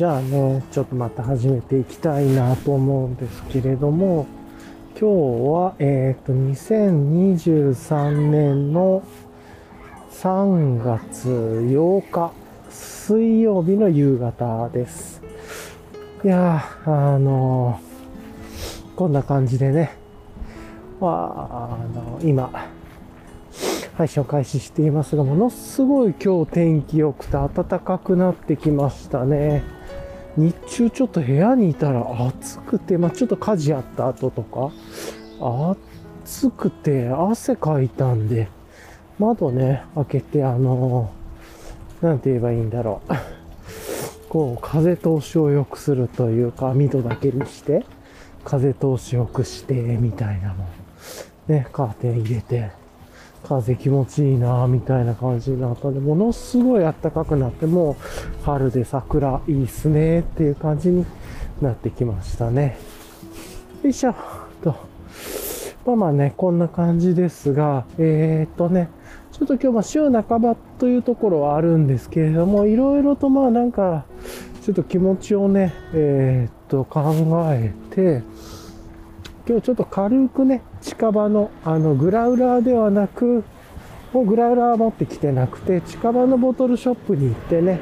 じゃあね、ちょっとまた始めていきたいなと思うんですけれども、今日は、えっ、と、2023年の3月8日、水曜日の夕方です。いや、あのこんな感じでね、まあ、あの、今、配信を開始していますが、ものすごい今日天気良くて暖かくなってきましたね。日中ちょっと部屋にいたら暑くて、まあちょっと火事あった後とか、暑くて汗かいたんで、窓ね、開けて、あの、なんて言えばいいんだろう。こう、風通しを良くするというか、網戸だけにして、風通し良くして、みたいなもん。ね、カーテン入れて、風気持ちいいなみたいな感じになったんで、ものすごい暖かくなって、もう春で桜いいっすねっていう感じになってきましたね。よいしょと。まあまあね、こんな感じですが、えー、っとね、ちょっと今日も週半ばというところはあるんですけれども、いろいろとまあなんか、ちょっと気持ちをね、えー、っと考えて、今日ちょっと軽くね、近場の、あの、グラウラーではなく、もうグラウラーは持ってきてなくて、近場のボトルショップに行ってね、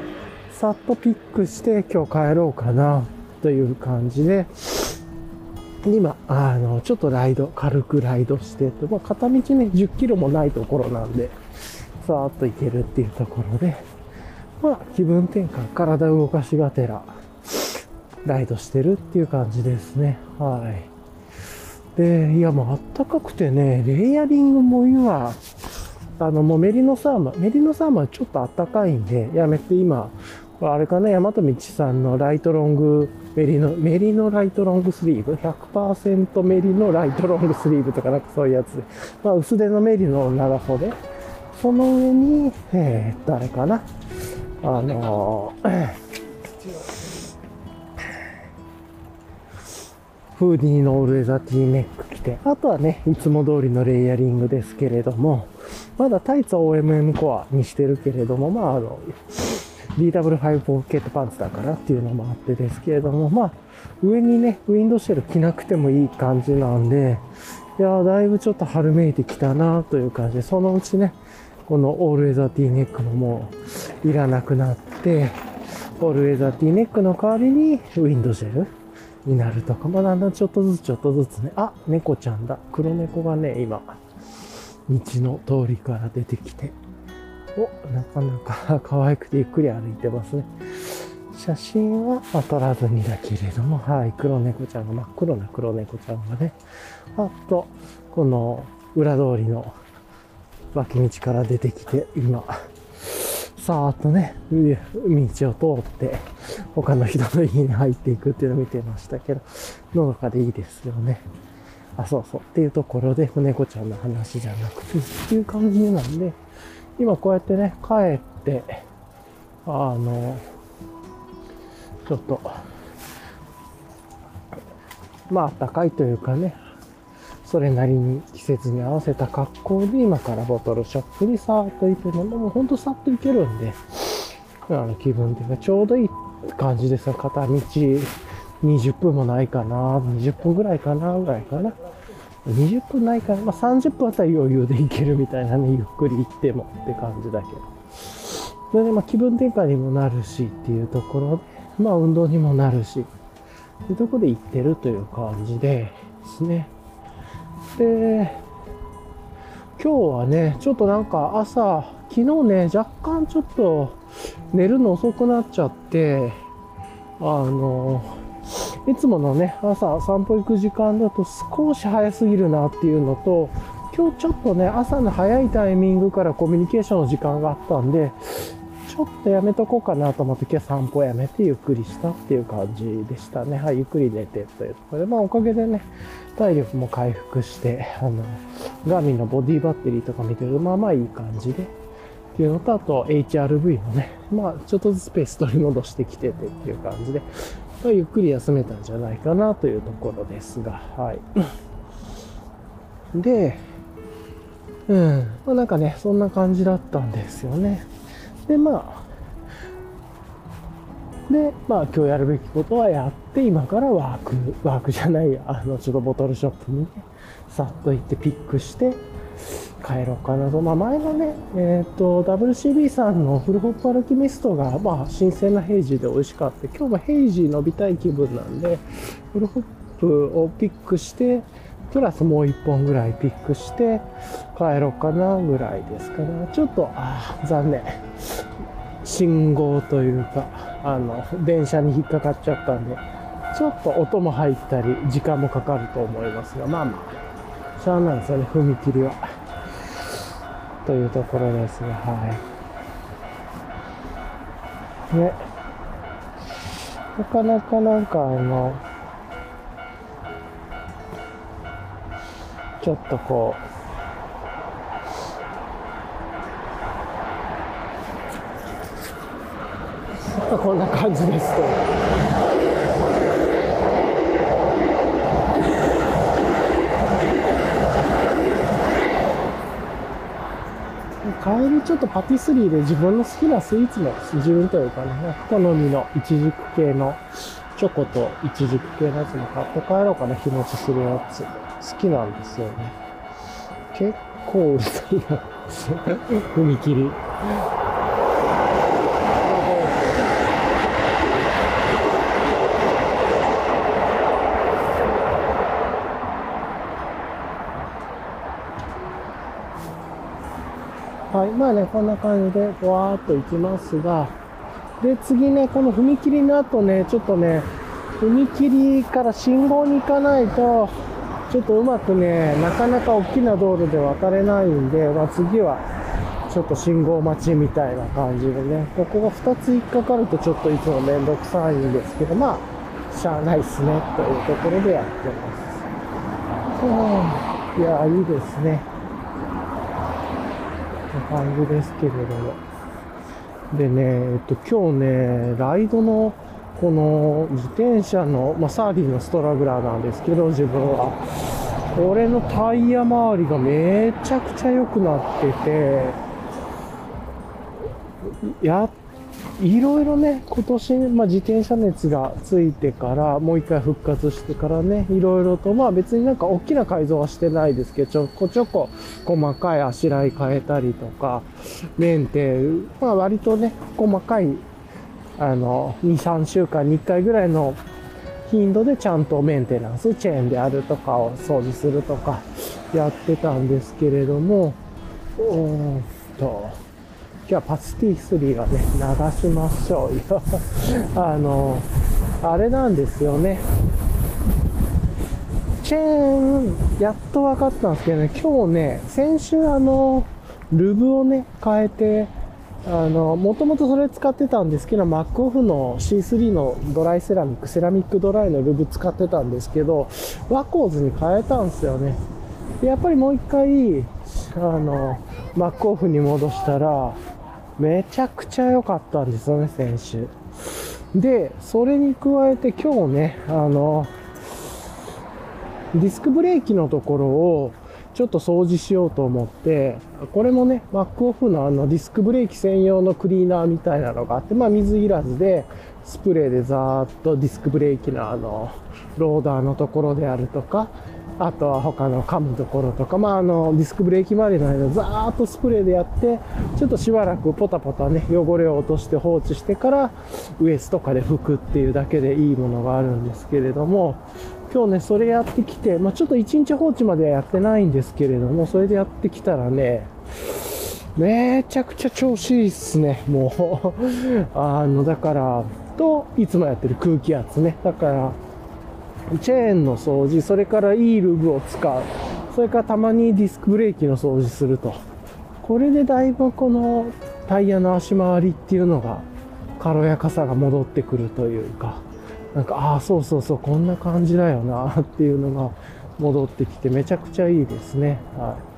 さっとピックして今日帰ろうかな、という感じで、今、あの、ちょっとライド、軽くライドしてて、まあ、片道ね、10キロもないところなんで、さーっと行けるっていうところで、まあ、気分転換、体動かしがてら、ライドしてるっていう感じですね。はい。で、いやもうあったかくてね、レイヤリングも今、あのもうメリノサーマ、メリノサーマちょっとあったかいんで、やめて今、これあれかな、大和道さんのライトロング、メリノ、メリノライトロングスリーブ、100%メリノライトロングスリーブとかなんかそういうやつで、まあ薄手のメリノの長袖、その上に、えー、誰かな、あのーフーディーのオールウェザーティーネック着て、あとはね、いつも通りのレイヤリングですけれども、まだタイツは OMM コアにしてるけれども、まあ、あの、DW5 ポケットパンツだからっていうのもあってですけれども、まあ、上にね、ウィンドシェル着なくてもいい感じなんで、いやーだいぶちょっと春めいてきたなという感じで、そのうちね、このオールウェザーティーネックももういらなくなって、オールウェザーティーネックの代わりにウィンドシェルになるとか、ま、だんだんちょっとずつちょっとずつね、あ、猫ちゃんだ。黒猫がね、今、道の通りから出てきて、お、なかなか可愛くてゆっくり歩いてますね。写真は、まあ、撮らずにだけれども、はい、黒猫ちゃんが、真っ黒な黒猫ちゃんがね、あと、この裏通りの脇道から出てきて、今、さーっとね、道を通って、他の人の家に入っていくっていうのを見てましたけど、のどかでいいですよね。あ、そうそう。っていうところで、猫ちゃんの話じゃなくて、っていう感じなんで、今こうやってね、帰って、あの、ちょっと、まあ、暖かいというかね、それなりに季節に合わせた格好で今からボトルショップにさーっと行ってね、もうほんとさっと行けるんで、あの気分っていうかちょうどいい感じですよ。片道20分もないかな、20分ぐらいかな、ぐらいかな。20分ないかな、まあ30分あたら余裕で行けるみたいなね、ゆっくり行ってもって感じだけど。それでまあ気分転換にもなるしっていうところで、まあ運動にもなるし、っていうところで行ってるという感じでですね。で、今日はね、ちょっとなんか朝、昨日ね、若干ちょっと寝るの遅くなっちゃって、あの、いつものね、朝散歩行く時間だと少し早すぎるなっていうのと、今日ちょっとね、朝の早いタイミングからコミュニケーションの時間があったんで、ょっとやめとこうかなと思って今日散歩やめてゆっくりしたっていう感じでしたね。はい、ゆっくり寝てというところで、まあおかげでね、体力も回復して、あの、ガーミンのボディバッテリーとか見てると、まあまあいい感じで、っていうのと、あと HRV もね、まあちょっとずつペース取り戻してきててっていう感じで、まあ、ゆっくり休めたんじゃないかなというところですが、はい。で、うん、まあなんかね、そんな感じだったんですよね。で、まあ、で、まあ今日やるべきことはやって、今からワーク、ワークじゃないや、あの、ちょっとボトルショップにね、さっと行ってピックして、帰ろうかなと。まあ前のね、えっ、ー、と、WCB さんのフルホップアルキミストが、まあ新鮮なヘイジーで美味しかった。今日もヘイジー伸びたい気分なんで、フルホップをピックして、プラスもう1本ぐらいピックして帰ろうかなぐらいですかね。ちょっと、ああ、残念。信号というか、あの、電車に引っかかっちゃったんで、ちょっと音も入ったり、時間もかかると思いますが、まあまあ、しゃあないですよね、踏切は。というところですが、はい。ね。なかなかなんかあの、ちょっとこう、こんな感じですと。帰りちょっとパティスリーで自分の好きなスイーツの自分というかね、好みのイチジク系のチョコとイチジク系のやつも買って帰ろうかな、日持ちするやつ。好きなんですよね。結構うるさいな。踏切。はい。まあね、こんな感じで、わーっと行きますが、で、次ね、この踏切の後ね、ちょっとね、踏切から信号に行かないと、ちょっとうまくね、なかなか大きな道路で渡れないんで、まあ、次は、ちょっと信号待ちみたいな感じでね、ここが2つ引っかかるとちょっといつもめんどくさいんですけど、まあ、しゃあないっすね、というところでやってます。いや、いいですね。感じですけれども。でね、えっと、今日ね、ライドの、この自転車の、まあ、サーディのストラグラーなんですけど、自分は。これのタイヤ周りがめちゃくちゃ良くなってて、やいろいろね、今年、まあ、自転車熱がついてから、もう一回復活してからね、いろいろと、まあ別になんか大きな改造はしてないですけど、ちょこちょこ細かいあしらい変えたりとか、メンテ、まあ割とね、細かい、あの、2、3週間に1回ぐらいの頻度でちゃんとメンテナンス、チェーンであるとかを掃除するとかやってたんですけれども、うんと、今日はパスティスリーはね、流しましょうよ。あの、あれなんですよね。チェーン、やっと分かったんですけどね、今日ね、先週あの、ルブをね、変えて、あの、もともとそれ使ってたんですけど、マックオフの C3 のドライセラミック、セラミックドライのルブ使ってたんですけど、ワコーズに変えたんですよね。やっぱりもう一回、あの、マックオフに戻したら、めちゃくちゃ良かったんですよね、先週。で、それに加えて今日ね、あの、ディスクブレーキのところをちょっと掃除しようと思って、これもね、マックオフのあのディスクブレーキ専用のクリーナーみたいなのがあって、まあ水いらずで、スプレーでザーッとディスクブレーキのあの、ローダーのところであるとか、あとは他の噛むところとか、まあ、あの、ディスクブレーキ周りの間、ザーッとスプレーでやって、ちょっとしばらくポタポタね、汚れを落として放置してから、ウエスとかで拭くっていうだけでいいものがあるんですけれども、今日ね、それやってきて、まあ、ちょっと1日放置まではやってないんですけれども、それでやってきたらね、めちゃくちゃ調子いいっすね、もう。あの、だから、と、いつもやってる空気圧ね。だから、チェーンの掃除、それからいいルブを使う。それからたまにディスクブレーキの掃除すると。これでだいぶこのタイヤの足回りっていうのが軽やかさが戻ってくるというか、なんか、ああ、そうそうそう、こんな感じだよなっていうのが戻ってきてめちゃくちゃいいですね。はい。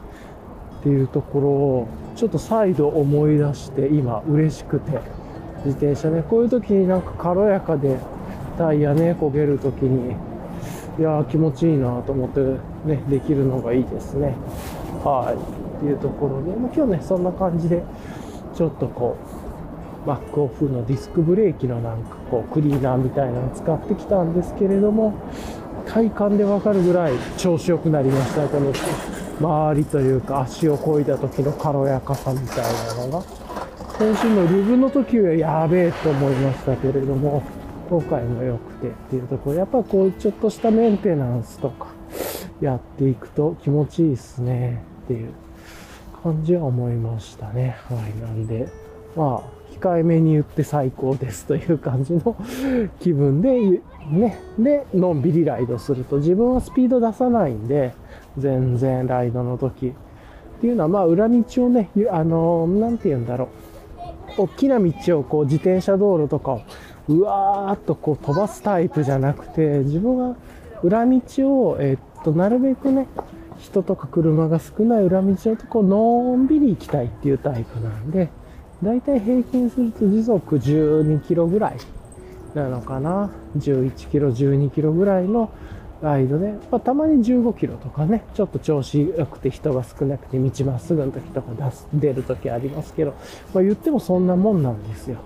っていうところをちょっと再度思い出して今嬉しくて自転車ね、こういう時になんか軽やかでタイヤね、焦げる時にいや気持ちいいなと思ってね、できるのがいいですね。はい。っていうところで、ま、今日ね、そんな感じで、ちょっとこうバックオフのディスクブレーキのなんかこうクリーナーみたいなのを使ってきたんですけれども体感でわかるぐらい調子良くなりましたこの周りというか足を漕いだ時の軽やかさみたいなのが先週のルブの時はやべえと思いましたけれども今回も良くてっていうところやっぱこうちょっとしたメンテナンスとかやっていくと気持ちいいですねっていう感じは思いましたね。はい。なんでまあ控えめに言って最高ですという感じの気分で、ね、で、のんびりライドすると、自分はスピード出さないんで、全然ライドの時。っていうのは、まあ、裏道をね、あの、なんて言うんだろう。大きな道をこう、自転車道路とかを、うわーっとこう飛ばすタイプじゃなくて、自分は裏道を、えっと、なるべくね、人とか車が少ない裏道のとこのんびり行きたいっていうタイプなんで、だいたい平均すると時速12キロぐらいなのかな。11キロ、12キロぐらいのライドで、まあ、たまに15キロとかね、ちょっと調子良くて人が少なくて道まっすぐの時とか出す、出る時ありますけど、まあ、言ってもそんなもんなんですよ。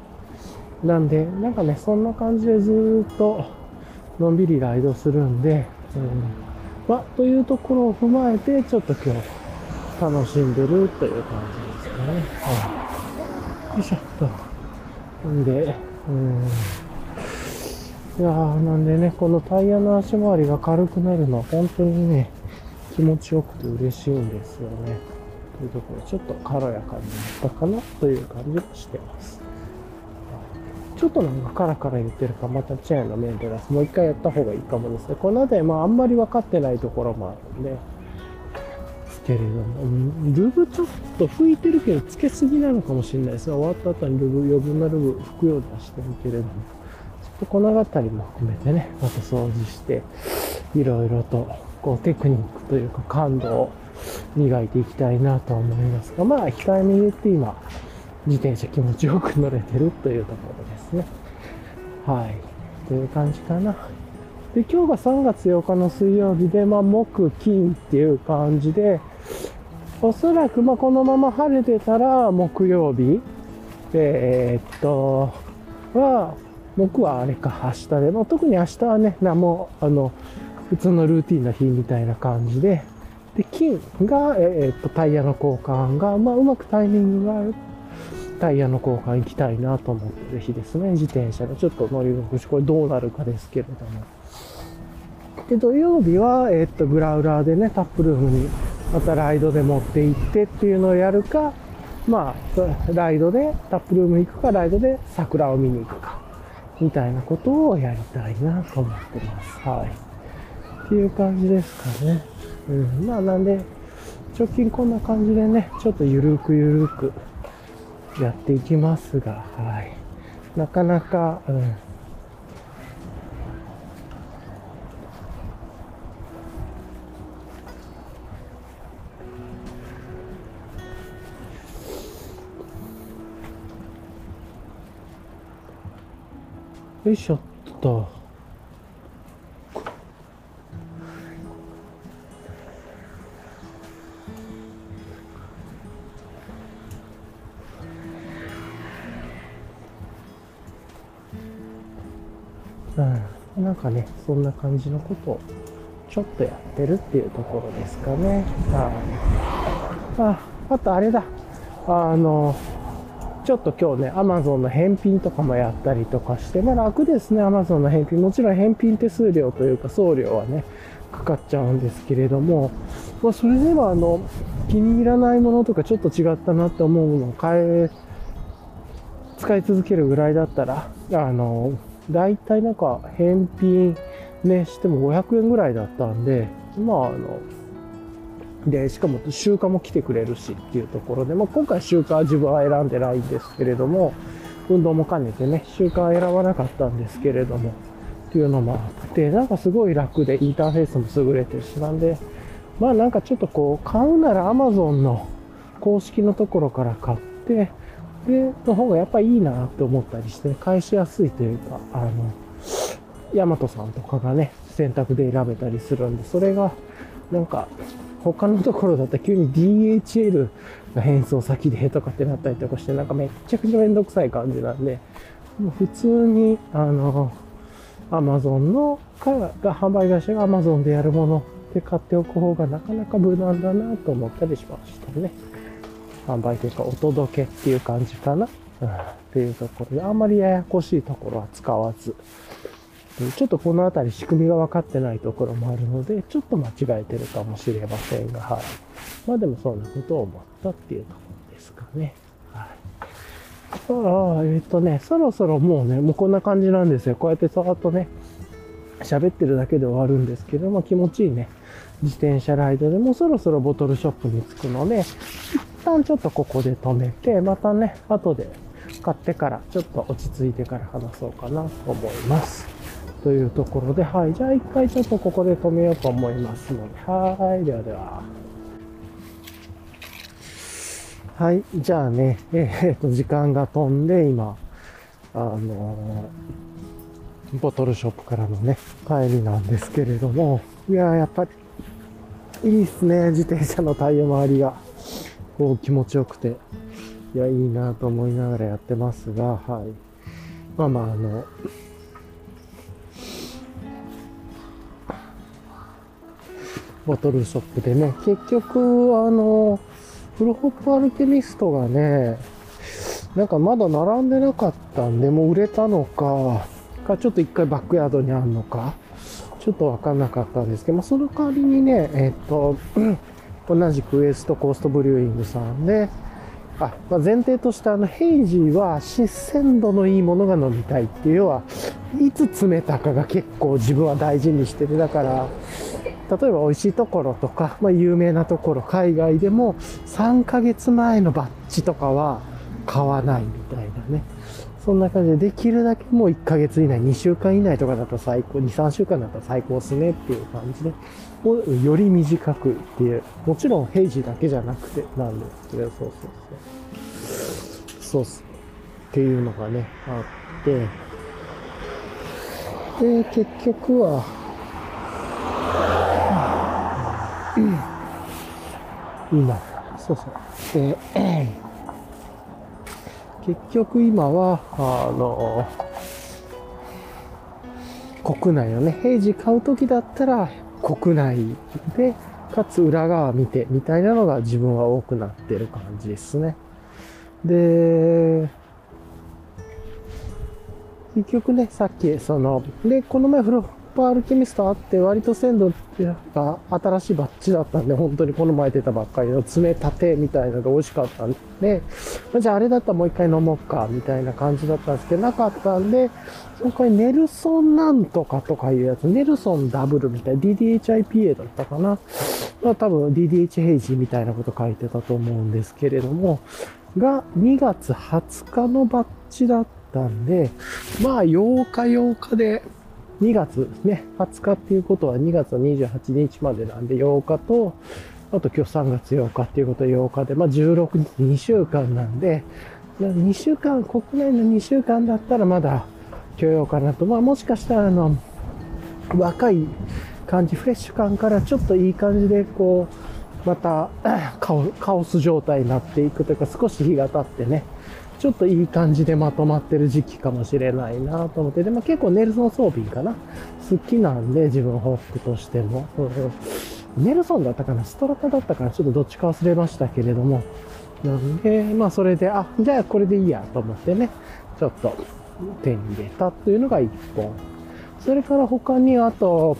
なんで、なんかね、そんな感じでずっとのんびりライドするんで、うん、まあ、というところを踏まえて、ちょっと今日楽しんでるという感じですかね。はいよいしょっと。んで、うん。いやー、なんでね、このタイヤの足回りが軽くなるのは本当にね、気持ちよくて嬉しいんですよね。というところで、ちょっと軽やかになったかなという感じがしてます。ちょっとなんかカラカラ言ってるか、またチェーンのメンテナンスもう一回やった方がいいかもですね。この辺り、まああんまり分かってないところもあるんで、けれども、ルブちょっと拭いてるけど、つけすぎなのかもしれないですね。終わった後にルブ、余分なルブ拭くようにはしてるけれども、ちょっとこの辺りも含めてね、また掃除して、いろいろと、こう、テクニックというか感度を磨いていきたいなと思いますが、まあ、控えめに言って今、自転車気持ちよく乗れてるというところですね。はい。という感じかな。で、今日が3月8日の水曜日で、まあ、木、金っていう感じで、おそらく、ま、このまま晴れてたら、木曜日、えー、っと、は、木はあれか、明日で、まあ、特に明日はね、なも、あの、普通のルーティンの日みたいな感じで、で、金が、えー、っと、タイヤの交換が、まあ、うまくタイミングがあるタイヤの交換行きたいなと思ってる日ですね。自転車で。ちょっと乗り心地、これどうなるかですけれども。で、土曜日は、えー、っと、グラウラーでね、タップルームにまたライドで持って行ってっていうのをやるか、まあ、ライドでタップルーム行くか、ライドで桜を見に行くか、みたいなことをやりたいなと思ってます。はい。っていう感じですかね。うん。まあ、なんで、直近こんな感じでね、ちょっとゆるくゆるくやっていきますが、はい。なかなか、うん。よいしょっと。うん、なんかね、そんな感じのことをちょっとやってるっていうところですかね。はい。あ、あとあれだ。あの、ちょっと今日ね、Amazon の返品とかもやったりとかして、まあ楽ですね、Amazon の返品。もちろん返品手数料というか送料はね、かかっちゃうんですけれども、まあそれではあの、気に入らないものとかちょっと違ったなって思うものを変え、使い続けるぐらいだったら、あの、大体なんか返品ね、しても500円ぐらいだったんで、まああの、で、しかも集荷も来てくれるしっていうところで、まあ、今回集荷は自分は選んでないんですけれども、運動も兼ねてね、集荷は選ばなかったんですけれども、っていうのもあって、なんかすごい楽で、インターフェースも優れてるし、なんで、まあなんかちょっとこう、買うなら Amazon の公式のところから買って、で、の方がやっぱいいなって思ったりして、返しやすいというか、あの、ヤマトさんとかがね、選択で選べたりするんで、それが、なんか、他のところだったら急に DHL が変装先でとかってなったりとかして、なんかめっちゃくちゃめんどくさい感じなんで、もう普通に、あの、アマゾンの、かが、販売会社がアマゾンでやるもので買っておく方がなかなか無難だなと思ったりしましたね。販売というか、お届けっていう感じかな。うん、っていうところで、あんまりややこしいところは使わず、ちょっとこのあたり仕組みが分かってないところもあるので、ちょっと間違えてるかもしれませんが、はい。まあでもそんなことを思ったっていうところですかね。はい。ああ、えっ、とね、そろそろもうね、もうこんな感じなんですよ。こうやってさーっとね、喋ってるだけで終わるんですけども、気持ちいいね、自転車ライドでもそろそろボトルショップに着くので、一旦ちょっとここで止めて、またね、後で買ってから、ちょっと落ち着いてから話そうかなと思います。というところで、はい。じゃあ一回ちょっとここで止めようと思いますので、はい。ではでは。はい。じゃあね、えー、っと、時間が飛んで、今、あのー、ボトルショップからのね、帰りなんですけれども、いややっぱり、いいっすね。自転車のタイヤ周りが、こう気持ちよくて、いや、いいなと思いながらやってますが、はい。まあまあ、あの、ボトルショップでね、結局、あの、フルホップアルケミストがね、なんかまだ並んでなかったんで、もう売れたのか、かちょっと一回バックヤードにあるのか、ちょっとわかんなかったんですけど、まあ、その代わりにね、えっ、と、同じくウエストコーストブリューイングさんで、あ、まあ、前提としてあの、ヘイジーは新鮮度のいいものが飲みたいっていう、要は、いつ詰めたかが結構自分は大事にしてて、だから、例えば美味しいところとか、まあ、有名なところ、海外でも3ヶ月前のバッジとかは買わないみたいなね。そんな感じで、できるだけもう1ヶ月以内、2週間以内とかだと最高、2、3週間だったら最高っすねっていう感じで、より短くっていう、もちろん平時だけじゃなくてなんですけど、そうそうそう。そうっす。っていうのがね、あって、で、結局は、いいな。そうそう。で、結局今は、あの、国内をね、平時買うときだったら国内で、かつ裏側見てみたいなのが自分は多くなってる感じですね。で、結局ね、さっき、その、で、この前風呂、パーアルケミストあって、割と鮮度が新しいバッジだったんで、本当にこの前出たばっかりの冷たてみたいなのが美味しかったんで、じゃああれだったらもう一回飲もうか、みたいな感じだったんですけど、なかったんで、その回ネルソンなんとかとかいうやつ、ネルソンダブルみたいな DDHIPA だったかな？まあ多分 DDH ヘイジみたいなこと書いてたと思うんですけれども、が2月20日のバッジだったんで、まあ8日8日で2月ね、20日っていうことは2月28日までなんで8日と、あと今日3月8日っていうことは8日で、まあ16日2週間なんで、2週間、国内の2週間だったらまだ許容かなと。まあもしかしたらあの、若い感じ、フレッシュ感からちょっといい感じでこう、また カオス状態になっていくというか少し日が経ってね、ちょっといい感じでまとまってる時期かもしれないなと思って、でも結構ネルソン装備かな好きなんで、自分ホップとしても。ネルソンだったかなストラタだったかなちょっとどっちか忘れましたけれども。なんで、まあそれで、あ、じゃあこれでいいやと思ってね、ちょっと手に入れたというのが1本。それから他にあと、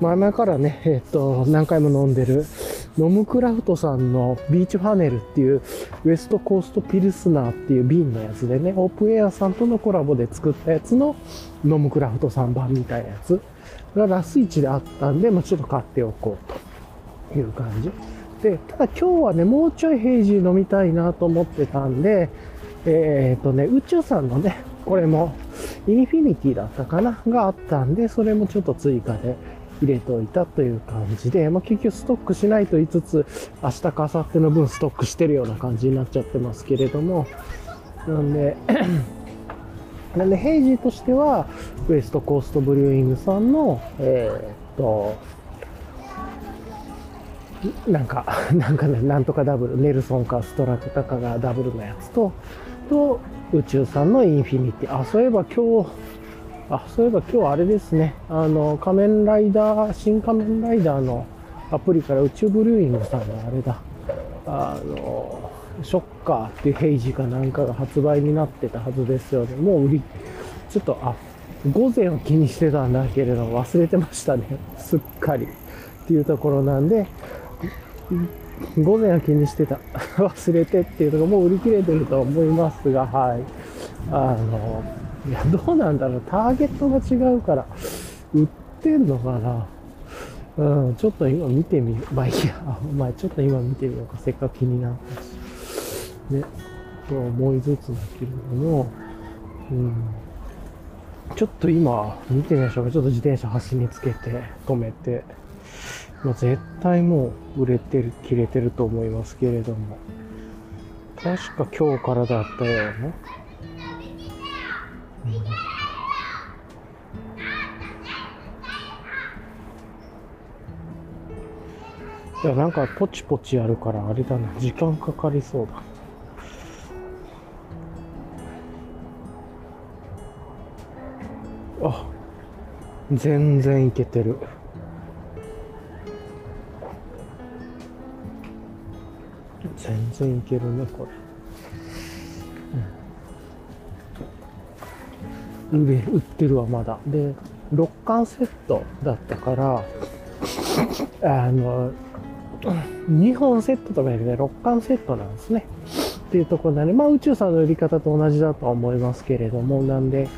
前々からね、えっ、と、何回も飲んでる、ノムクラフトさんのビーチファネルっていうウエストコーストピルスナーっていう瓶のやつでね、オープンエアさんとのコラボで作ったやつのノムクラフト3番みたいなやつがラス1であったんで、まあ、ちょっと買っておこうという感じ。で、ただ今日はね、もうちょいヘイジー飲みたいなと思ってたんで、えっ、とね、宇宙さんのね、これもインフィニティだったかながあったんで、それもちょっと追加で入れておいたという感じで、まあ、結局ストックしないと言いつつ、明日か明後日の分ストックしてるような感じになっちゃってますけれども、なんで、なんで、ヘイジーとしては、ウエストコーストブリューイングさんの、えー、っと、なんか、なんかね、なんとかダブル、ネルソンかストラクタかがダブルのやつと、と、宇宙さんのインフィニティ。あ、そういえば今日、あ、そういえば今日あれですね、あの、仮面ライダー、新仮面ライダーのアプリから宇宙ブリューイングさんがあれだ、あの、ショッカーっていうページかなんかが発売になってたはずですよね。もう売り、ちょっと、あ、午前を気にしてたんだけれど忘れてましたね。すっかり。っていうところなんで、午前は気にしてた。忘れてっていうのがもう売り切れてると思いますが、はい。あの、いや、どうなんだろう。ターゲットが違うから、売ってんのかな。うん、ちょっと今見てみる。まあいいや、まあちょっと今見てみようか。せっかく気になったし。ね、と思いつつだけれども、うん。ちょっと今、見てみましょうか。ちょっと自転車端につけて、止めて。もう絶対もう売れてる、切れてると思いますけれども。確か今日からだったよね。いや、なんかポチポチやるからあれだな。時間かかりそうだ。あ、全然いけてる。全然いけるね、これ。売れ売ってるわ、まだ。で、6巻セットだったから、あの、2本セットとかでね、6巻セットなんですね。っていうところなんで、まあ宇宙さんの売り方と同じだとは思いますけれども、なんで、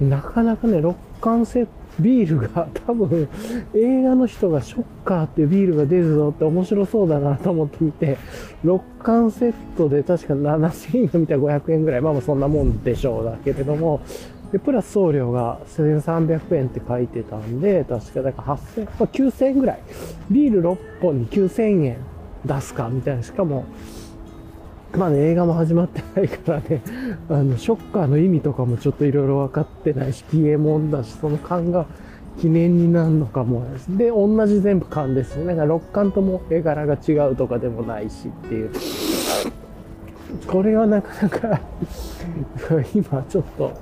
なかなかね、6巻セット、ビールが 多分映画の人がショッカーってビールが出るぞって面白そうだなと思ってみて、6巻セットで確か7000円みたいな500円ぐらい、まあまあそんなもんでしょうだけれども、で、プラス送料が1300円って書いてたんで、確かだから8000、まあ、9000円ぐらい。ビール6本に9000円出すかみたいな。しかも、まあね、映画も始まってないからね、あの、ショッカーの意味とかもちょっといろいろ分かってないし、ピエモンだし、その缶が記念になるのかもで。で、同じ全部缶ですね。だから6巻とも絵柄が違うとかでもないしっていう。これはなかなか 今ちょっと、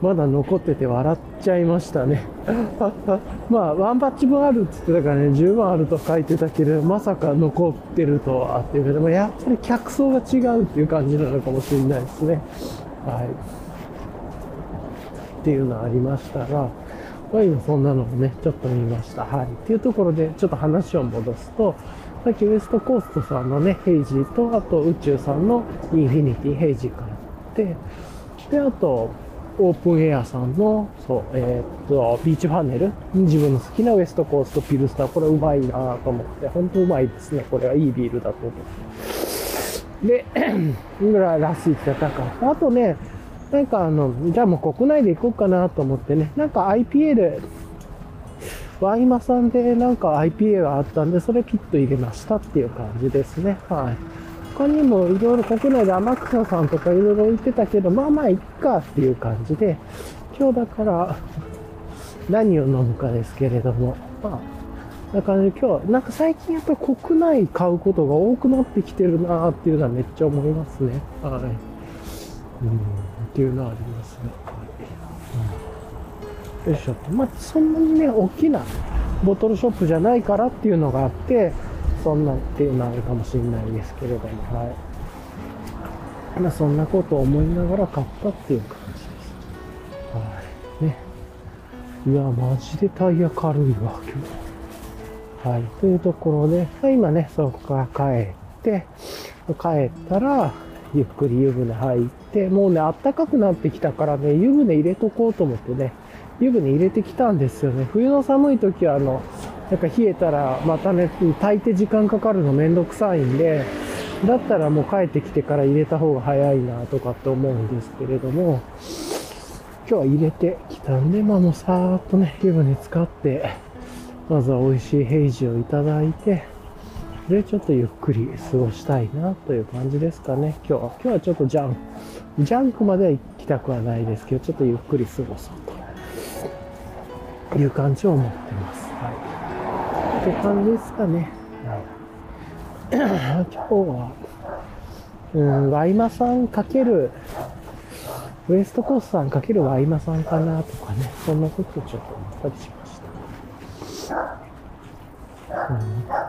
まだ残ってて笑っちゃいましたね。まあ、ワンパッチ分あるって言ってたからね、十分あると書いてたけど、まさか残ってるとはっていうけど、やっぱり客層が違うっていう感じなのかもしれないですね。はい。っていうのありましたが、まあ今そんなのをね、ちょっと見ました。はい。っていうところで、ちょっと話を戻すと、さっきウエストコーストさんのね、ヘイジーと、あと宇宙さんのインフィニティヘイジーからって、で、あと、オープンエアさんの、そう、えー、っと、ビーチファネル、自分の好きなウエストコーストピルスナー、これうまいなと思って、本当うまいですね。これはいいビールだと思って。で、ぐらいらしいってたから。あとね、なんかあの、じゃあもう国内で行こうかなと思ってね、なんか IPA で、ワイマさんでなんか IPA があったんで、それピッと入れましたっていう感じですね。はい。他にもいろいろ国内で天草さんとかいろいろ置いてたけど、まあまあいっかっていう感じで、今日だから何を飲むかですけれども、まあ、な感じで今日、なんか最近やっぱり国内買うことが多くなってきてるなっていうのはめっちゃ思いますね。はい。うん、っていうのはありますね。はい。よいしょ。まあ、そんなにね、大きなボトルショップじゃないからっていうのがあって、そんなっていうのはあるかもしれないですけれども、はい。まあ、そんなことを思いながら買ったっていう感じです。はい。ね。いや、マジでタイヤ軽いわ、今日。はい。というところで、今ね、そこから帰って、帰ったら、ゆっくり湯船入って、もうね、あったかくなってきたからね、湯船入れとこうと思ってね、湯船入れてきたんですよね。冬の寒い時は、あの、なんか冷えたらまたね、炊いて時間かかるのめんどくさいんで、だったらもう帰ってきてから入れた方が早いなとかって思うんですけれども、今日は入れてきたんで、まあもうさーっとね、湯船使って、まずは美味しいヘイジーをいただいて、で、ちょっとゆっくり過ごしたいなという感じですかね、今日は。今日はちょっとジャンク、ジャンクまでは行きたくはないですけど、ちょっとゆっくり過ごそうという感じを思ってます。はい。って感じですかね。今日は、うん、ワイマさんかける、ウエストコーストさんかけるワイマさんかなとかね、そんなことちょっと思ったりしました。うん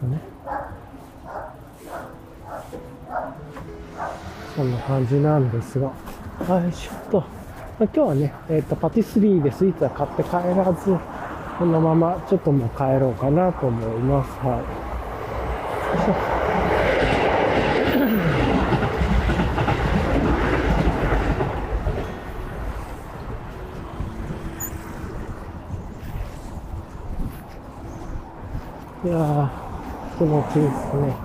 とね。そんな感じなんですが、はい、ちょっと、今日はね、えっ、ー、と、パティスリーでスイーツは買って帰らず、このままちょっともう帰ろうかなと思います。はい。いやー、気持ちいいですね。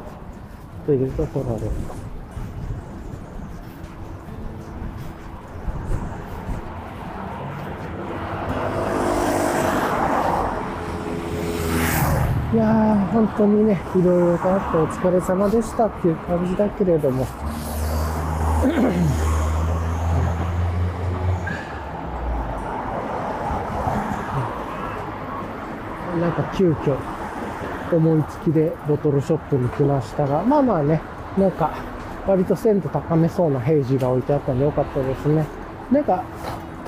というところで。いやー、本当にね、いろいろとあってお疲れ様でしたっていう感じだけれども。なんか急遽思いつきでボトルショップに来ましたが、まあまあね、なんか割と鮮度高めそうな平時が置いてあったんでよかったですね。なんか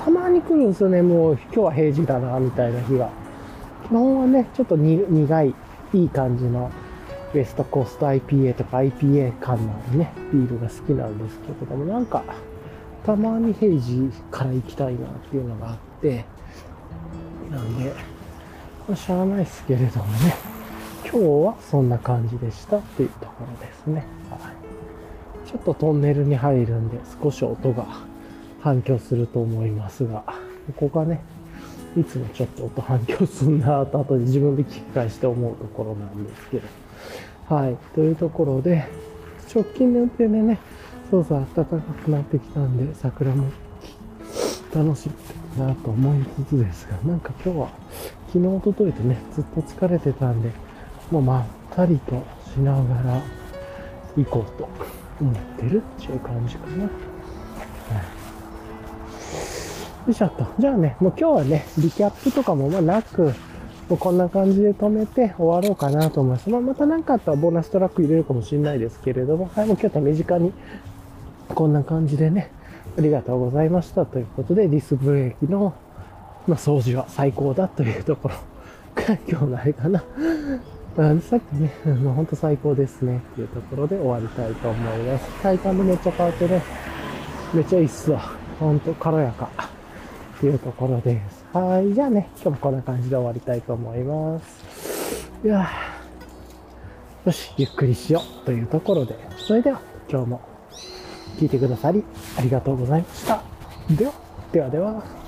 たまに来るんですよね、もう今日は平時だな、みたいな日が。基本はね、ちょっと苦い、いい感じのウエストコースト IPA とか IPA 感のね、ビールが好きなんですけれども、なんか、たまに平時から行きたいなっていうのがあって、なんで、まあ、しゃあないですけれどもね、今日はそんな感じでしたっていうところですね。はい。ちょっとトンネルに入るんで少し音が反響すると思いますが、ここがね、いつもちょっと音反響すんなと後で自分で聞き返して思うところなんですけど。はい。というところで、直近の予定でね、そうそう暖かくなってきたんで、桜も楽しみなと思いつつですが、なんか今日は昨日、おとといとね、ずっと疲れてたんで、もうまったりとしながら行こうと思ってるっていう感じかな。はいよいしょっと。じゃあね、もう今日はね、リキャップとかもまあなく、もうこんな感じで止めて終わろうかなと思います。まあ、また何かあったらボーナストラック入れるかもしれないですけれども、はい、もう今日手短にこんな感じでね、ありがとうございましたということで、ディスブレーキの、まあ、掃除は最高だというところが今日のあれかな。あさっきね、もうほんと最高ですねっていうところで終わりたいと思います。体感でめっちゃ変わってね、めっちゃいいっすわ。ほんと軽やか。っていうところです。はい。じゃあね、今日もこんな感じで終わりたいと思います。いやよし、ゆっくりしようというところで、それでは今日も聞いてくださりありがとうございました。では、ではでは。